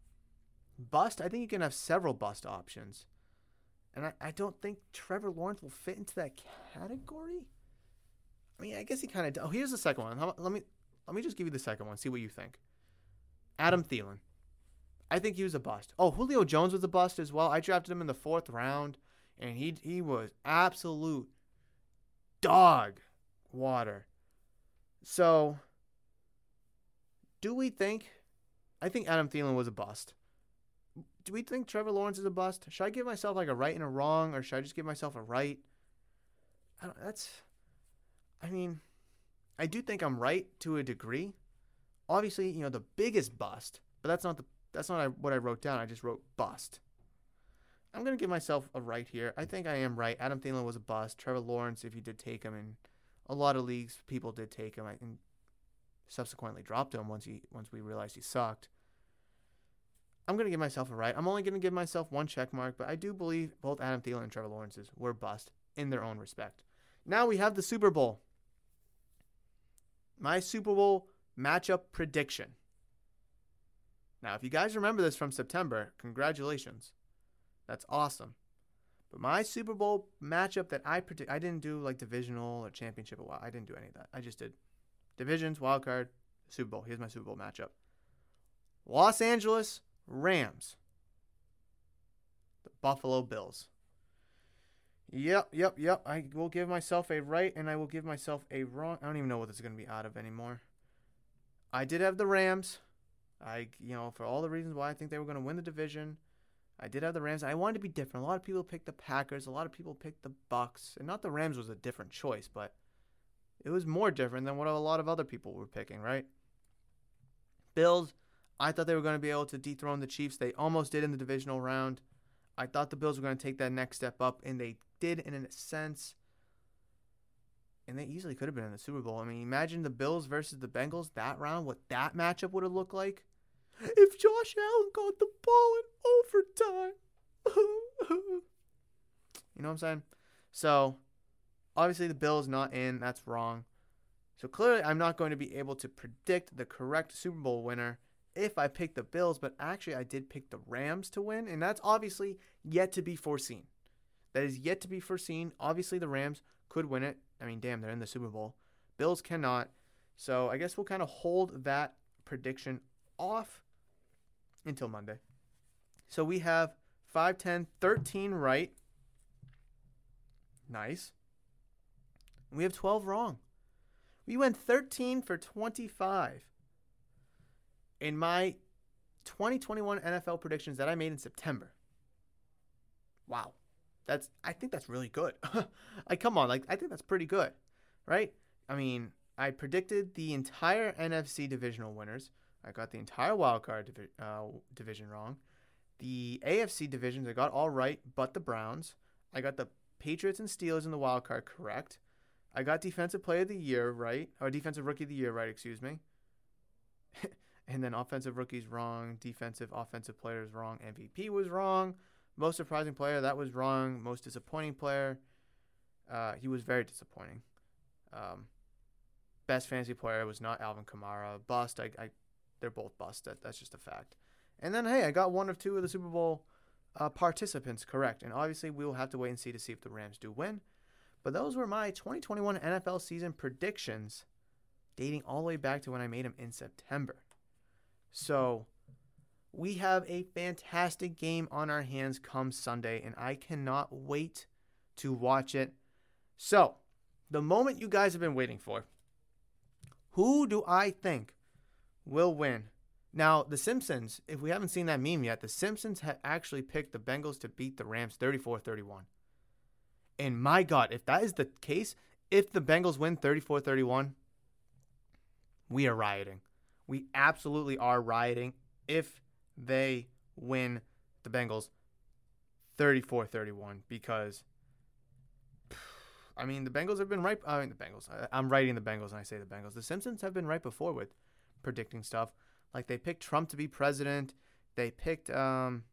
Bust, I think you can have several bust options. And I, I don't think Trevor Lawrence will fit into that category. I mean, I guess he kind of. Oh, here's the second one. Let me let me just give you the second one. See what you think. Adam Thielen. I think he was a bust. Oh, Julio Jones was a bust as well. I drafted him in the fourth round, and he he was absolute dog water. So, do we think? I think Adam Thielen was a bust do we think Trevor Lawrence is a bust? Should I give myself like a right and a wrong, or should I just give myself a right? I don't, that's, I mean, I do think I'm right to a degree. Obviously, you know the biggest bust, but that's not the that's not what I wrote down. I just wrote bust. I'm gonna give myself a right here. I think I am right. Adam Thielen was a bust. Trevor Lawrence, if you did take him in a lot of leagues, people did take him. I and subsequently dropped him once he once we realized he sucked. I'm going to give myself a right. I'm only going to give myself one check mark, but I do believe both Adam Thielen and Trevor Lawrence's were bust in their own respect. Now we have the Super Bowl. My Super Bowl matchup prediction. Now, if you guys remember this from September, congratulations. That's awesome. But my Super Bowl matchup that I predict, I didn't do like divisional or championship. I didn't do any of that. I just did divisions, wild card, Super Bowl. Here's my Super Bowl matchup Los Angeles Rams. The Buffalo Bills. Yep, yep, yep. I will give myself a right and I will give myself a wrong. I don't even know what this is going to be out of anymore. I did have the Rams. I, you know, for all the reasons why I think they were going to win the division. I did have the Rams. I wanted to be different. A lot of people picked the Packers. A lot of people picked the Bucs. And not the Rams was a different choice, but it was more different than what a lot of other people were picking, right? Bills, I thought they were going to be able to dethrone the Chiefs. They almost did in the divisional round. I thought the Bills were going to take that next step up, and they did in a sense. And they easily could have been in the Super Bowl. I mean, imagine the Bills versus the Bengals that round, what that matchup would have looked like. If Josh Allen got the ball in overtime. you know what I'm saying? So, obviously, the Bills not in. That's wrong. So, clearly, I'm not going to be able to predict the correct Super Bowl winner if I pick the Bills, but actually, I did pick the Rams to win, and that's obviously yet to be foreseen. That is yet to be foreseen. Obviously, the Rams could win it. I mean, damn, they're in the Super Bowl. Bills cannot. So I guess we'll kind of hold that prediction off until Monday. So we have 5, 10, 13 right. Nice. We have 12 wrong. We went 13 for 25. In my 2021 NFL predictions that I made in September. Wow. That's I think that's really good. like come on, like I think that's pretty good, right? I mean, I predicted the entire NFC divisional winners. I got the entire wild card divi- uh, division wrong. The AFC divisions I got all right, but the Browns. I got the Patriots and Steelers in the wild card correct. I got defensive player of the year right, or defensive rookie of the year right, excuse me. and then offensive rookies wrong, defensive offensive players wrong, MVP was wrong. Most surprising player, that was wrong. Most disappointing player, uh, he was very disappointing. Um, best fantasy player was not Alvin Kamara. Bust, I, I they're both bust. That, that's just a fact. And then, hey, I got one of two of the Super Bowl uh, participants correct. And obviously, we will have to wait and see to see if the Rams do win. But those were my 2021 NFL season predictions dating all the way back to when I made them in September. So we have a fantastic game on our hands come Sunday, and I cannot wait to watch it. So, the moment you guys have been waiting for who do I think will win? Now, The Simpsons, if we haven't seen that meme yet, The Simpsons have actually picked the Bengals to beat the Rams 34 31. And my God, if that is the case, if the Bengals win 34 31, we are rioting. We absolutely are rioting if they win the Bengals 34 31 because. I mean, the Bengals have been right. I mean, the Bengals. I, am writing the Bengals and I say the Bengals. The Simpsons have been right before with predicting stuff. Like they picked Trump to be president. They picked um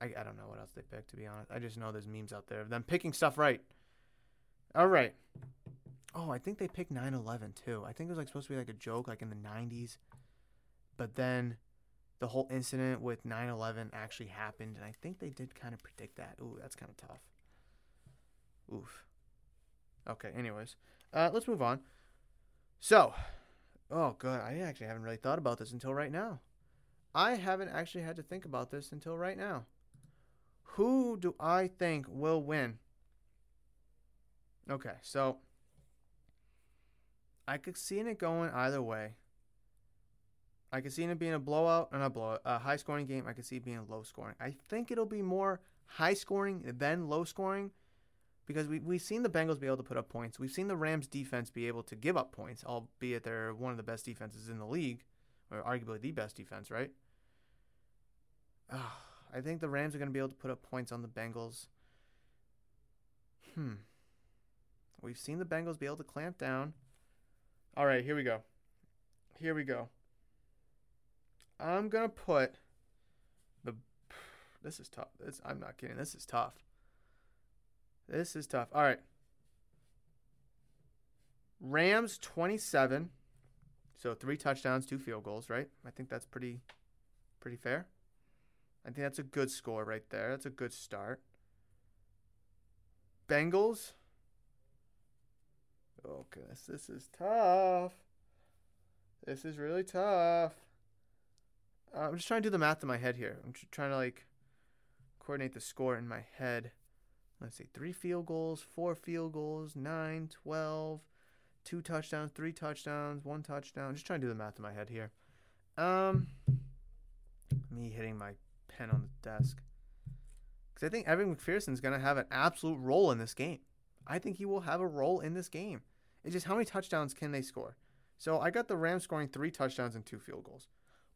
I, I don't know what else they picked to be honest. I just know there's memes out there of them picking stuff right. All right. Oh, I think they picked 9/11 too. I think it was like supposed to be like a joke like in the 90s. But then the whole incident with 9/11 actually happened, and I think they did kind of predict that. Ooh, that's kind of tough. Oof. Okay. Anyways, uh, let's move on. So, oh god, I actually haven't really thought about this until right now. I haven't actually had to think about this until right now. Who do I think will win? Okay, so I could see it going either way. I could see it being a blowout and a blowout, a high scoring game. I could see it being low scoring. I think it'll be more high scoring than low scoring because we, we've seen the Bengals be able to put up points. We've seen the Rams defense be able to give up points, albeit they're one of the best defenses in the league, or arguably the best defense, right? Uh, I think the Rams are going to be able to put up points on the Bengals. Hmm. We've seen the Bengals be able to clamp down. All right, here we go. Here we go. I'm gonna put the. This is tough. This I'm not kidding. This is tough. This is tough. All right. Rams 27. So three touchdowns, two field goals, right? I think that's pretty pretty fair. I think that's a good score right there. That's a good start. Bengals. Oh goodness, this is tough. This is really tough. I'm just trying to do the math in my head here. I'm trying to like coordinate the score in my head. Let's see, three field goals, four field goals, nine, 12, two touchdowns, three touchdowns, one touchdown. Just trying to do the math in my head here. Um, me hitting my pen on the desk. Because I think Evan McPherson's going to have an absolute role in this game. I think he will have a role in this game. It's just how many touchdowns can they score? So I got the Rams scoring three touchdowns and two field goals.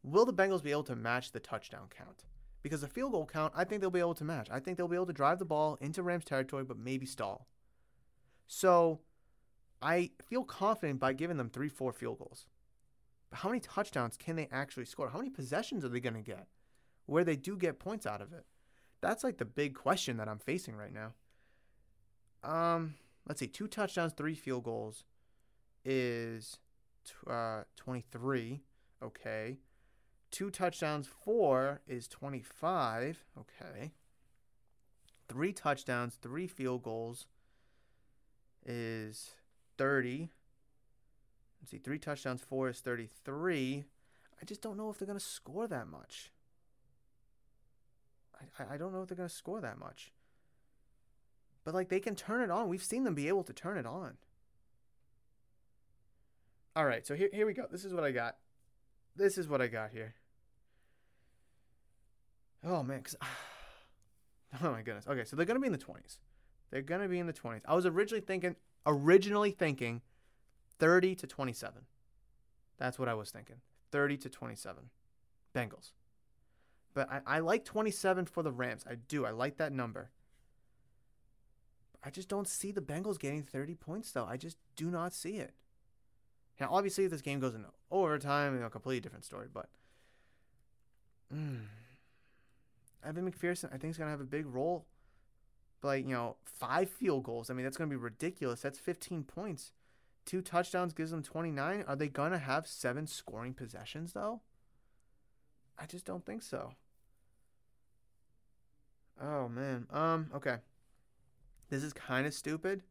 Will the Bengals be able to match the touchdown count? Because the field goal count, I think they'll be able to match. I think they'll be able to drive the ball into Rams territory, but maybe stall. So I feel confident by giving them three, four field goals. But how many touchdowns can they actually score? How many possessions are they going to get where they do get points out of it? That's like the big question that I'm facing right now. Um, let's see, two touchdowns, three field goals is uh, 23. Okay. Two touchdowns, four is 25. Okay. Three touchdowns, three field goals is 30. Let's see, three touchdowns, four is 33. I just don't know if they're going to score that much. I, I don't know if they're going to score that much. But, like, they can turn it on. We've seen them be able to turn it on. All right, so here, here we go. This is what I got. This is what I got here. Oh, man. Cause, oh, my goodness. Okay, so they're to be in the 20s. They're to be in the 20s. I was originally thinking, originally thinking 30 to 27. That's what I was thinking. 30 to 27. Bengals. But I, I like 27 for the Rams. I do. I like that number. I just don't see the Bengals getting 30 points, though. I just do not see it. Now, obviously, if this game goes into overtime, you know, a completely different story. But mm, Evan McPherson, I think, is going to have a big role. But, like, you know, five field goals. I mean, that's going to be ridiculous. That's 15 points. Two touchdowns gives them 29. Are they going to have seven scoring possessions, though? I just don't think so. Oh, man. Um, okay. This is kind of stupid.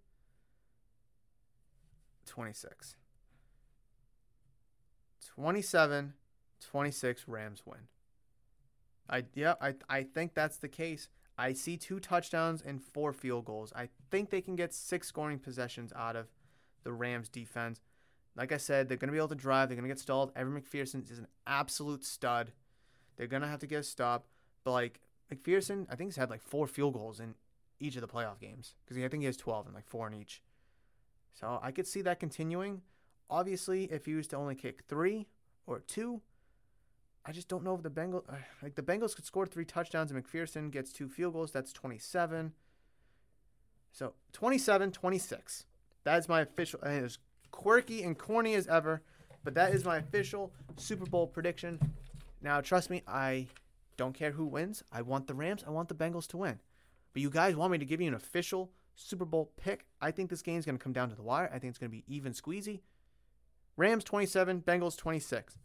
26. 27 26 Rams win. I yeah, I I think that's the case. I see two touchdowns and four field goals. I think they can get six scoring possessions out of the Rams defense. Like I said, they're going to be able to drive. They're going to get stalled. Evan McPherson is an absolute stud. They're going to have to get a stop. But like McPherson, I think he's had like four field goals in each of the playoff games because I think he has 12 and like four in each. So I could see that continuing. Obviously, if he was to only kick three or two, I just don't know if the Bengals uh, like the Bengals could score three touchdowns and McPherson gets two field goals. That's 27. So 27 26. That is my official. And as quirky and corny as ever, but that is my official Super Bowl prediction. Now, trust me, I don't care who wins. I want the Rams. I want the Bengals to win. But you guys want me to give you an official Super Bowl pick? I think this game is going to come down to the wire. I think it's going to be even squeezy. Rams 27, Bengals 26.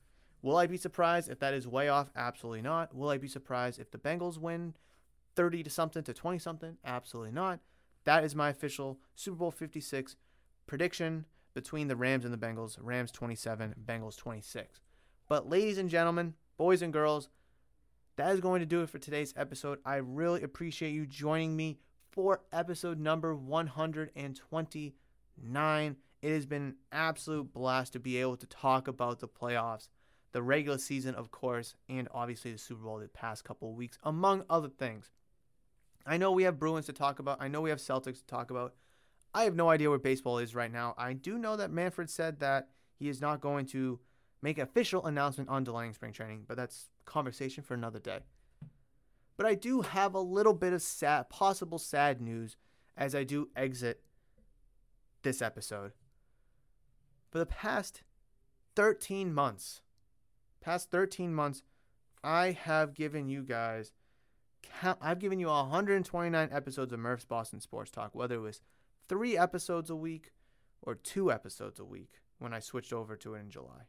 Will I be surprised if that is way off? Absolutely not. Will I be surprised if the Bengals win 30 to something to 20 something? Absolutely not. That is my official Super Bowl 56 prediction between the Rams and the Bengals. Rams 27, Bengals 26. But ladies and gentlemen, boys and girls, that is going to do it for today's episode. I really appreciate you joining me for episode number 129. It has been an absolute blast to be able to talk about the playoffs, the regular season, of course, and obviously the Super Bowl the past couple weeks, among other things. I know we have Bruins to talk about. I know we have Celtics to talk about. I have no idea where baseball is right now. I do know that Manfred said that he is not going to make official announcement on delaying spring training, but that's conversation for another day. But I do have a little bit of sad, possible sad news as I do exit this episode. For the past 13 months, past 13 months, I have given you guys, I've given you 129 episodes of Murph's Boston Sports Talk, whether it was three episodes a week or two episodes a week when I switched over to it in July.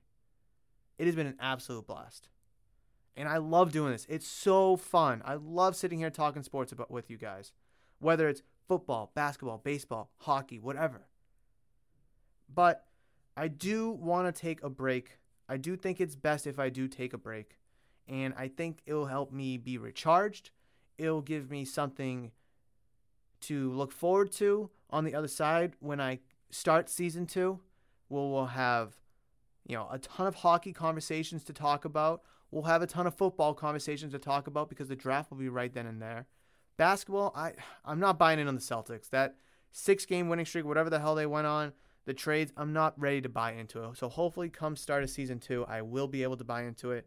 It has been an absolute blast. And I love doing this. It's so fun. I love sitting here talking sports about with you guys. Whether it's football, basketball, baseball, hockey, whatever. But I do want to take a break. I do think it's best if I do take a break. And I think it'll help me be recharged. it'll give me something to look forward to on the other side when I start season two. We'll, we'll have, you know, a ton of hockey conversations to talk about. We'll have a ton of football conversations to talk about because the draft will be right then and there. Basketball, I I'm not buying in on the Celtics. That six game winning streak, whatever the hell they went on, the trades, I'm not ready to buy into it. So hopefully, come start of season two, I will be able to buy into it.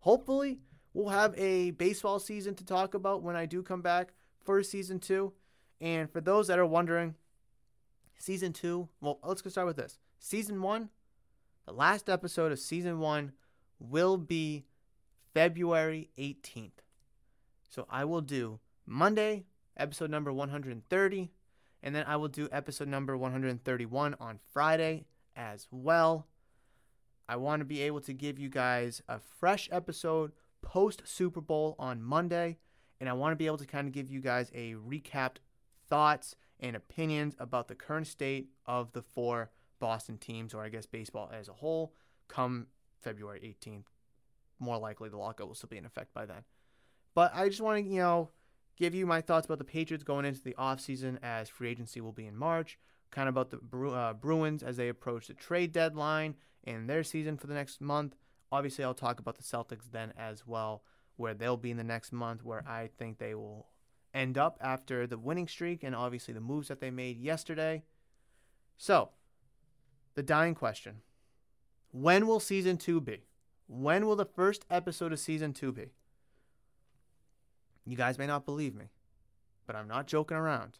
Hopefully, we'll have a baseball season to talk about when I do come back for season two. And for those that are wondering, season two, well, let's go start with this. Season one, the last episode of season one will be February 18th. So I will do Monday, episode number 130, and then I will do episode number 131 on Friday as well. I want to be able to give you guys a fresh episode post Super Bowl on Monday, and I want to be able to kind of give you guys a recapped thoughts and opinions about the current state of the four Boston teams, or I guess baseball as a whole, come February 18th. More likely, the lockout will still be in effect by then. But I just want to, you know, give you my thoughts about the Patriots going into the offseason as free agency will be in March, kind of about the Bru- uh, Bruins as they approach the trade deadline and their season for the next month. Obviously, I'll talk about the Celtics then as well, where they'll be in the next month, where I think they will end up after the winning streak and obviously the moves that they made yesterday. So, the dying question when will season two be? When will the first episode of season two be? You guys may not believe me, but I'm not joking around.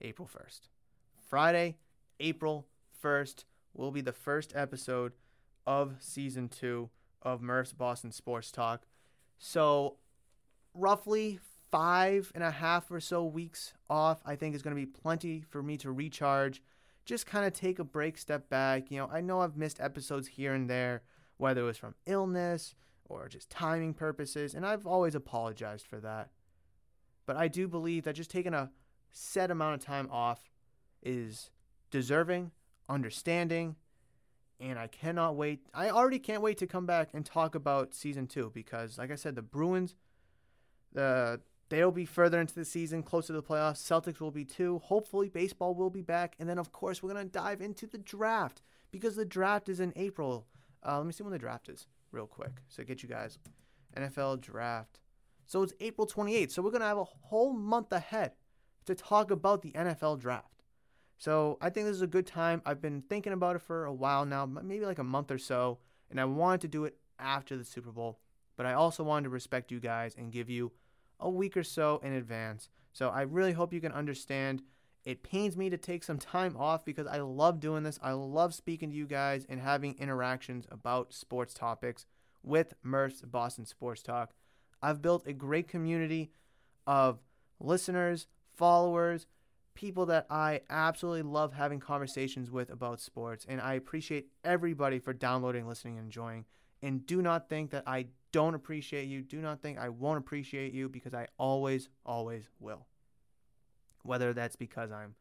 April 1st. Friday, April 1st will be the first episode of season two of Murph's Boston Sports Talk. So, roughly five and a half or so weeks off, I think is going to be plenty for me to recharge. Just kind of take a break, step back. You know, I know I've missed episodes here and there, whether it was from illness or just timing purposes, and I've always apologized for that. But I do believe that just taking a set amount of time off is deserving, understanding, and I cannot wait. I already can't wait to come back and talk about season two because, like I said, the Bruins, the They'll be further into the season, closer to the playoffs. Celtics will be too. Hopefully, baseball will be back. And then, of course, we're going to dive into the draft because the draft is in April. Uh, let me see when the draft is, real quick. So, get you guys NFL draft. So, it's April 28th. So, we're going to have a whole month ahead to talk about the NFL draft. So, I think this is a good time. I've been thinking about it for a while now, maybe like a month or so. And I wanted to do it after the Super Bowl. But I also wanted to respect you guys and give you a week or so in advance. So I really hope you can understand. It pains me to take some time off because I love doing this. I love speaking to you guys and having interactions about sports topics with Murph's Boston Sports Talk. I've built a great community of listeners, followers, people that I absolutely love having conversations with about sports. And I appreciate everybody for downloading, listening, and enjoying. And do not think that I don't appreciate you. Do not think I won't appreciate you because I always, always will. Whether that's because I'm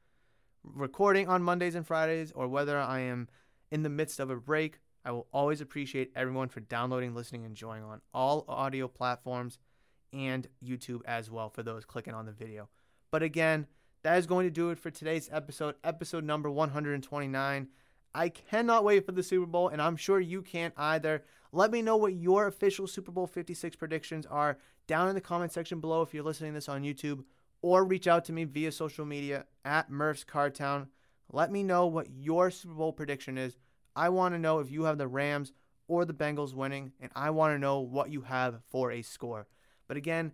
recording on Mondays and Fridays or whether I am in the midst of a break, I will always appreciate everyone for downloading, listening, and enjoying on all audio platforms and YouTube as well for those clicking on the video. But again, that is going to do it for today's episode, episode number 129. I cannot wait for the Super Bowl, and I'm sure you can't either. Let me know what your official Super Bowl 56 predictions are down in the comment section below if you're listening to this on YouTube, or reach out to me via social media at Murph's Cartown. Let me know what your Super Bowl prediction is. I want to know if you have the Rams or the Bengals winning, and I want to know what you have for a score. But again,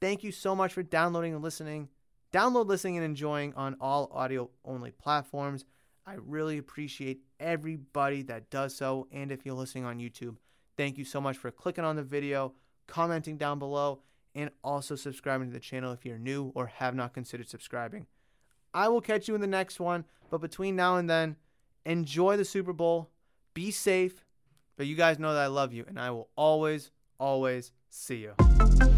thank you so much for downloading and listening. Download, listening, and enjoying on all audio only platforms. I really appreciate everybody that does so. And if you're listening on YouTube, thank you so much for clicking on the video, commenting down below, and also subscribing to the channel if you're new or have not considered subscribing. I will catch you in the next one, but between now and then, enjoy the Super Bowl, be safe, but you guys know that I love you, and I will always, always see you.